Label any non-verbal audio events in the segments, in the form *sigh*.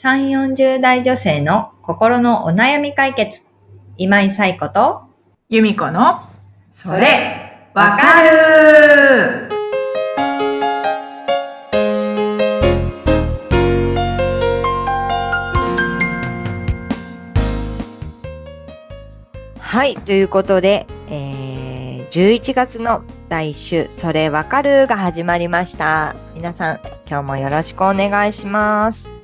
3、40代女性の心のお悩み解決。今井彩子と、由美子の、それ、わかるはい、ということで、えー、11月の第1週、それわかるが始まりました。皆さん、今日もよろしくお願いします。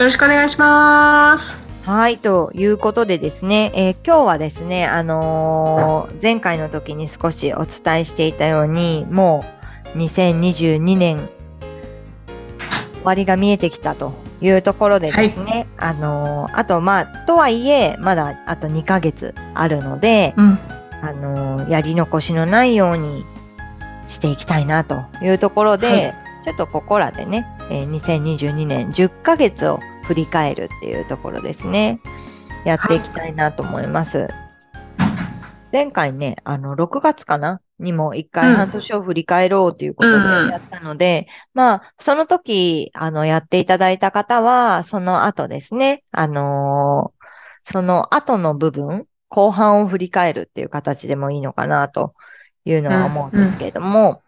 よろしくお願いします。はい、ということでですね、えー今日はですね、あのー前回の時に少しお伝えしていたように、もう2022年終わりが見えてきたというところでですね、あのーあとまあ、とはいえ、まだあと2ヶ月あるので、うん。あのーやり残しのないようにしていきたいなというところで、はいちょっとここらでね、えー2022年10ヶ月を振り返るっていうところですね。やっていきたいなと思います。前回ね、あの、6月かなにも一回うん半年を振り返ろうということでうんうんやったので、まあ、その時、あの、やっていただいた方は、その後ですね、あのーその後の部分、後半を振り返るっていう形でもいいのかなというのは思うんですけれども、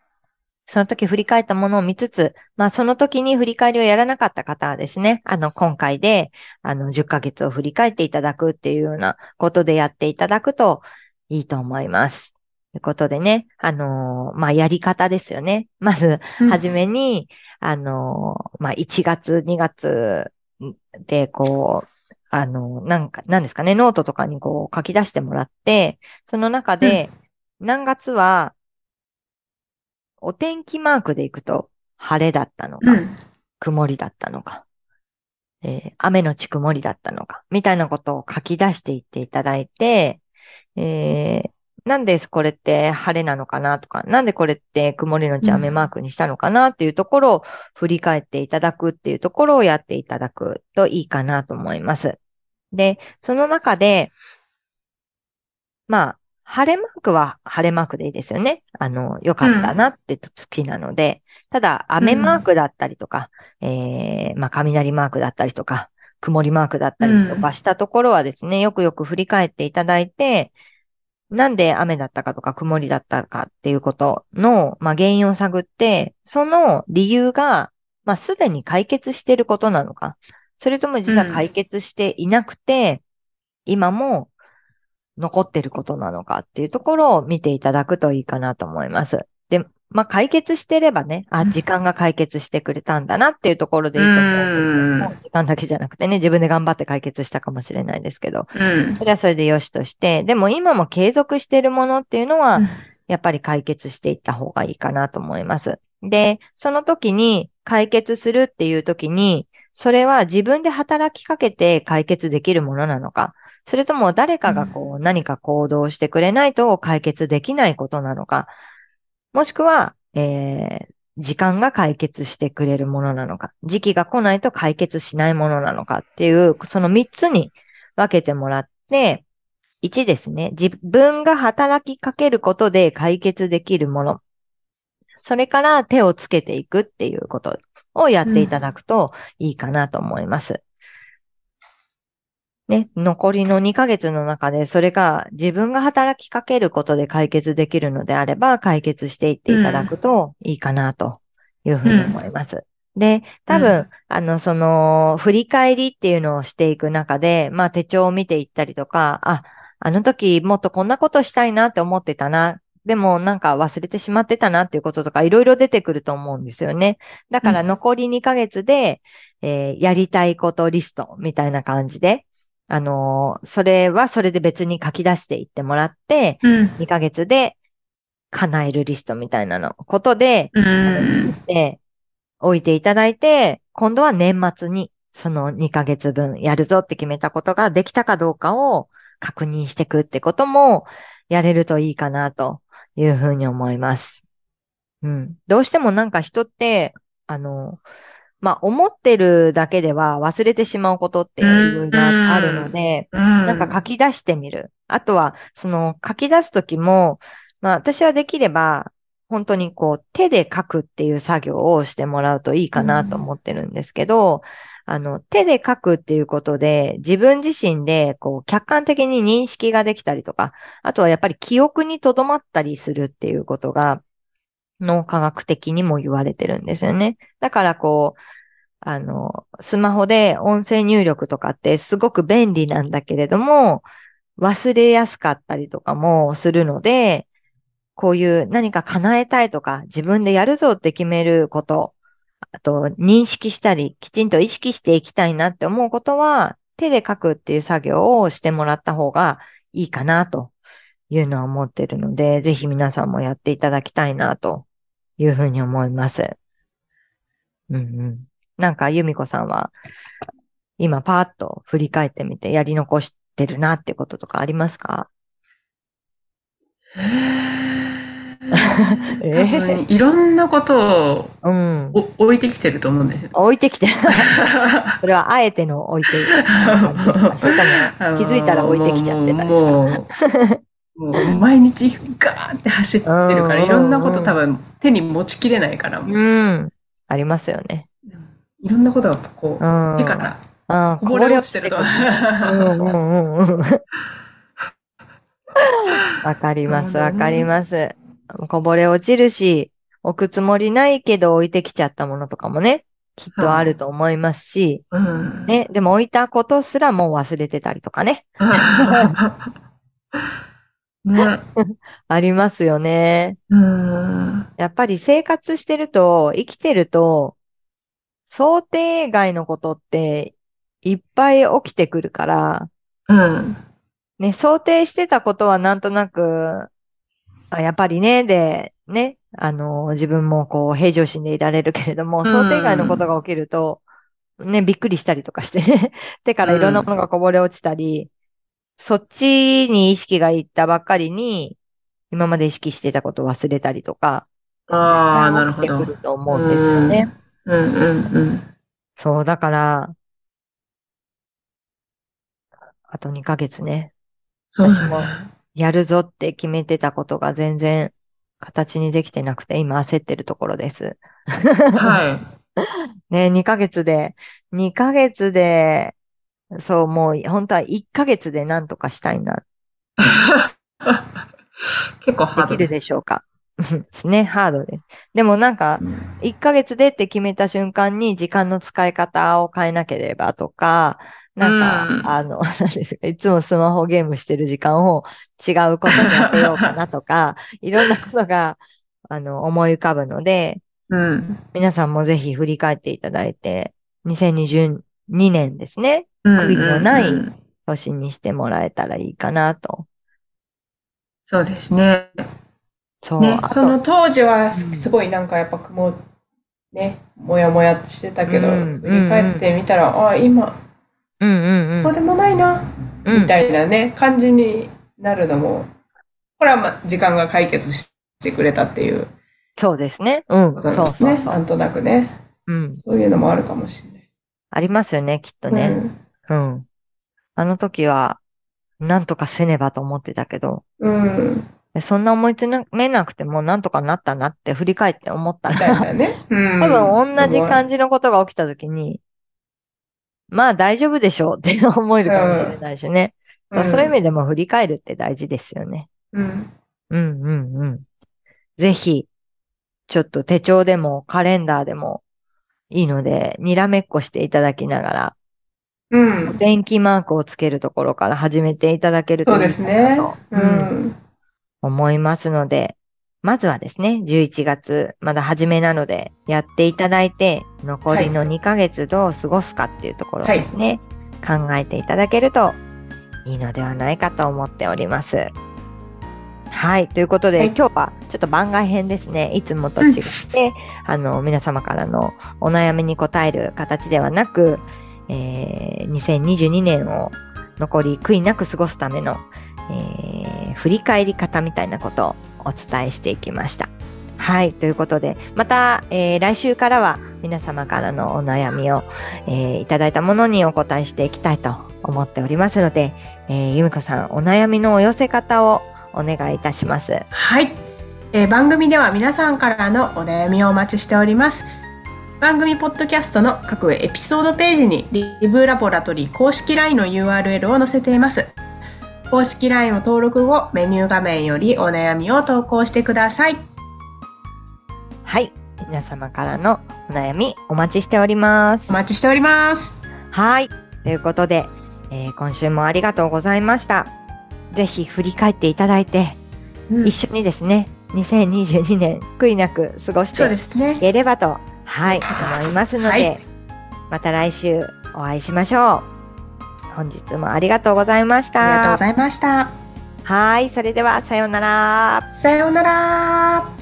その時振り返ったものを見つつ、まあその時に振り返りをやらなかった方はですね、あの今回であの10ヶ月を振り返っていただくっていうようなことでやっていただくといいと思います。ということでね、あのーまあやり方ですよね。まず、はじめに、あのーまあ1月、2月でこう、あのーなんか、なんですかね、ノートとかにこう書き出してもらって、その中で何月はお天気マークでいくと晴れだったのか、うん。曇りだったのか、えー雨のち曇りだったのか、みたいなことを書き出していっていただいて、えーなんでこれって晴れなのかなとか、なんでこれって曇りのち雨マークにしたのかなっていうところを振り返っていただくっていうところをやっていただくといいかなと思います。で、その中で、まあ、晴れマークは晴れマークでいいですよね。あの、良かったなって好きなので、ただ、雨マークだったりとか、えー、まあ、雷マークだったりとか、曇りマークだったりとかしたところはですね、よくよく振り返っていただいて、なんで雨だったかとか曇りだったかっていうことの、まあ、原因を探って、その理由が、まあ、すでに解決していることなのか、それとも実は解決していなくて、今も残っていることなのかっていうところを見ていただくといいかなと思います。で、まあ、解決してればね、あ、うん時間が解決してくれたんだなっていうところでいいと思うんですけども、時間だけじゃなくてね、自分で頑張って解決したかもしれないですけど、うん。それはそれでよしとして、でも今も継続しているものっていうのは、やっぱり解決していった方がいいかなと思います。で、その時に解決するっていう時に、それは自分で働きかけて解決できるものなのか、それとも誰かがこう何か行動してくれないと解決できないことなのか、もしくは、えー時間が解決してくれるものなのか、時期が来ないと解決しないものなのかっていう、その3つに分けてもらって、1ですね。自分が働きかけることで解決できるもの。それから手をつけていくっていうことをやっていただくといいかなと思います。ね、残りの2ヶ月の中でそれが自分が働きかけることで解決できるのであれば解決していっていただくといいかなというふうに思います。で、多分、うんあの、その、振り返りっていうのをしていく中で、まあ手帳を見ていったりとか、あ、あの時もっとこんなことしたいなって思ってたな。でもなんか忘れてしまってたなっていうこととかいろいろ出てくると思うんですよね。だからうん残り2ヶ月で、えーやりたいことリストみたいな感じで、あのーそれはそれで別に書き出していってもらって、うん。2ヶ月で叶えるリストみたいなのことで、うん。で、置いていただいて、今度は年末にその2ヶ月分やるぞって決めたことができたかどうかを確認していくってこともやれるといいかなというふうに思います。うん。どうしてもなんか人って、あの、まあ、思ってるだけでは忘れてしまうことっていろいろあるので、ななんか書き出してみる。あとは、その書き出すときも、まあ私はできれば、本当にこう手で書くっていう作業をしてもらうといいかなと思ってるんですけど、あの、手で書くっていうことで、自分自身で、こう、客観的に認識ができたりとか、あとはやっぱり記憶に留まったりするっていうことが、脳科学的にも言われてるんですよね。だからこう、あの、スマホで音声入力とかってすごく便利なんだけれども、忘れやすかったりとかもするので、こういう何か叶えたいとか、自分でやるぞって決めること、あと認識したり、きちんと意識していきたいなって思うことは、手で書くっていう作業をしてもらった方がいいかなというのは思ってるので、ぜひ皆さんもやっていただきたいなというふうに思います。うんうん。なんか、由美子さんは、今パーッと振り返ってみてやり残してるなってこととかありますか？*laughs* 多分いろんなことを、うん、置いてきてると思うんですよ。置いてきて *laughs* それはあえての置いてる。*laughs* 気づいたら置いてきちゃってたもうもう毎日ガーって走ってるから、いろんなこと多分手に持ちきれないからもう。うん。ありますよね。いろんなことがこう、手からこぼれ落ちてると。わかります、わかります。こぼれ落ちるし、置くつもりないけど置いてきちゃったものとかもね、きっとあると思いますし、うん、ね、でも置いたことすらもう忘れてたりとかね。*laughs* ね、*laughs* ありますよね。やっぱり生活してると、生きてると、想定外のことっていっぱい起きてくるから、うん。ね、想定してたことはなんとなく、あやっぱりね、で、ね、あの、自分もこう、平常心でいられるけれども、想定外のことが起きると、ね、びっくりしたりとかしてね、*laughs* 手からいろんなものがこぼれ落ちたり、そっちに意識がいったばっかりに、今まで意識してたことを忘れたりとか、ああ、なるほど。くると思うんですよね。うんうんうん。そう、だから、あと2ヶ月ね。そう私もやるぞって決めてたことが全然形にできてなくて、今焦ってるところです。はい。*laughs* ね、2ヶ月で、2ヶ月で、そう、もう本当は1ヶ月で何とかしたいな。*laughs* 結構ハード。できるでしょうか。で *laughs* すね、ハードです。でもなんか、1ヶ月でって決めた瞬間に時間の使い方を変えなければとか、なんか、あの、*laughs* いつもスマホゲームしてる時間を違うことに当てようかなとか、いろんなことが、あの、思い浮かぶので、うん、皆さんもぜひ振り返っていただいて、2022年ですね、悔いのない年にしてもらえたらいいかなと。そうですね。そう。ね、その当時はすごいなんかやっぱ雲、ね、もやもやしてたけど、振り返ってみたら、ああ、今、うんうんうん、そうでもないな、みたいなね、感じになるのも、これはまあ時間が解決してくれたっていう。そうですね。うん。そうそうそう。なんとなくね。うん。そういうのもあるかもしれない。ありますよね、きっとね。うん。うん、あの時は、なんとかせねばと思ってたけど、うん。そんな思いつめなくてもなんとかなったなって振り返って思ったら、ね、多分同じ感じのことが起きた時に、まあ大丈夫でしょうって思えるかもしれないしね。うん、そういう意味でも振り返るって大事ですよね。うん。うんうんうん。ぜひ、ちょっと手帳でもカレンダーでもいいので、にらめっこしていただきながら、うん。電気マークをつけるところから始めていただけるといいかなと。そうですね。うん。思いますので、まずはですね、11月、まだ初めなので、やっていただいて、残りの2ヶ月どう過ごすかっていうところですね、はい、考えていただけるといいのではないかと思っております。はい。ということで、はい、今日はちょっと番外編ですね。いつもと違って、うん、あの、皆様からのお悩みに答える形ではなく、えー、2022年を残り悔いなく過ごすための、えー、振り返り方みたいなことをお伝えしていきました。はい。ということで、また、えー、来週からは皆様からのお悩みを、えー、いただいたものにお答えしていきたいと思っておりますので、えー、ゆみこさん、お悩みのお寄せ方をお願いいたします。はい。えー、番組では皆さんからのお悩みをお待ちしております。番組ポッドキャストの各エピソードページにリブラボラトリー公式 LINE の URL を載せています。公式 LINE を登録後、メニュー画面よりお悩みを投稿してください。はい。皆様からのお悩みお待ちしておりますお。待ちしております。はい。ということで、えー今週もありがとうございました。ぜひ振り返っていただいて、うん一緒にですね、2022年悔いなく過ごしてい。ければと、はい、思いますので、はいまた来週お会いしましょう。本日もありがとうございました。ありがとうございました。はい、それではさようなら。さようなら。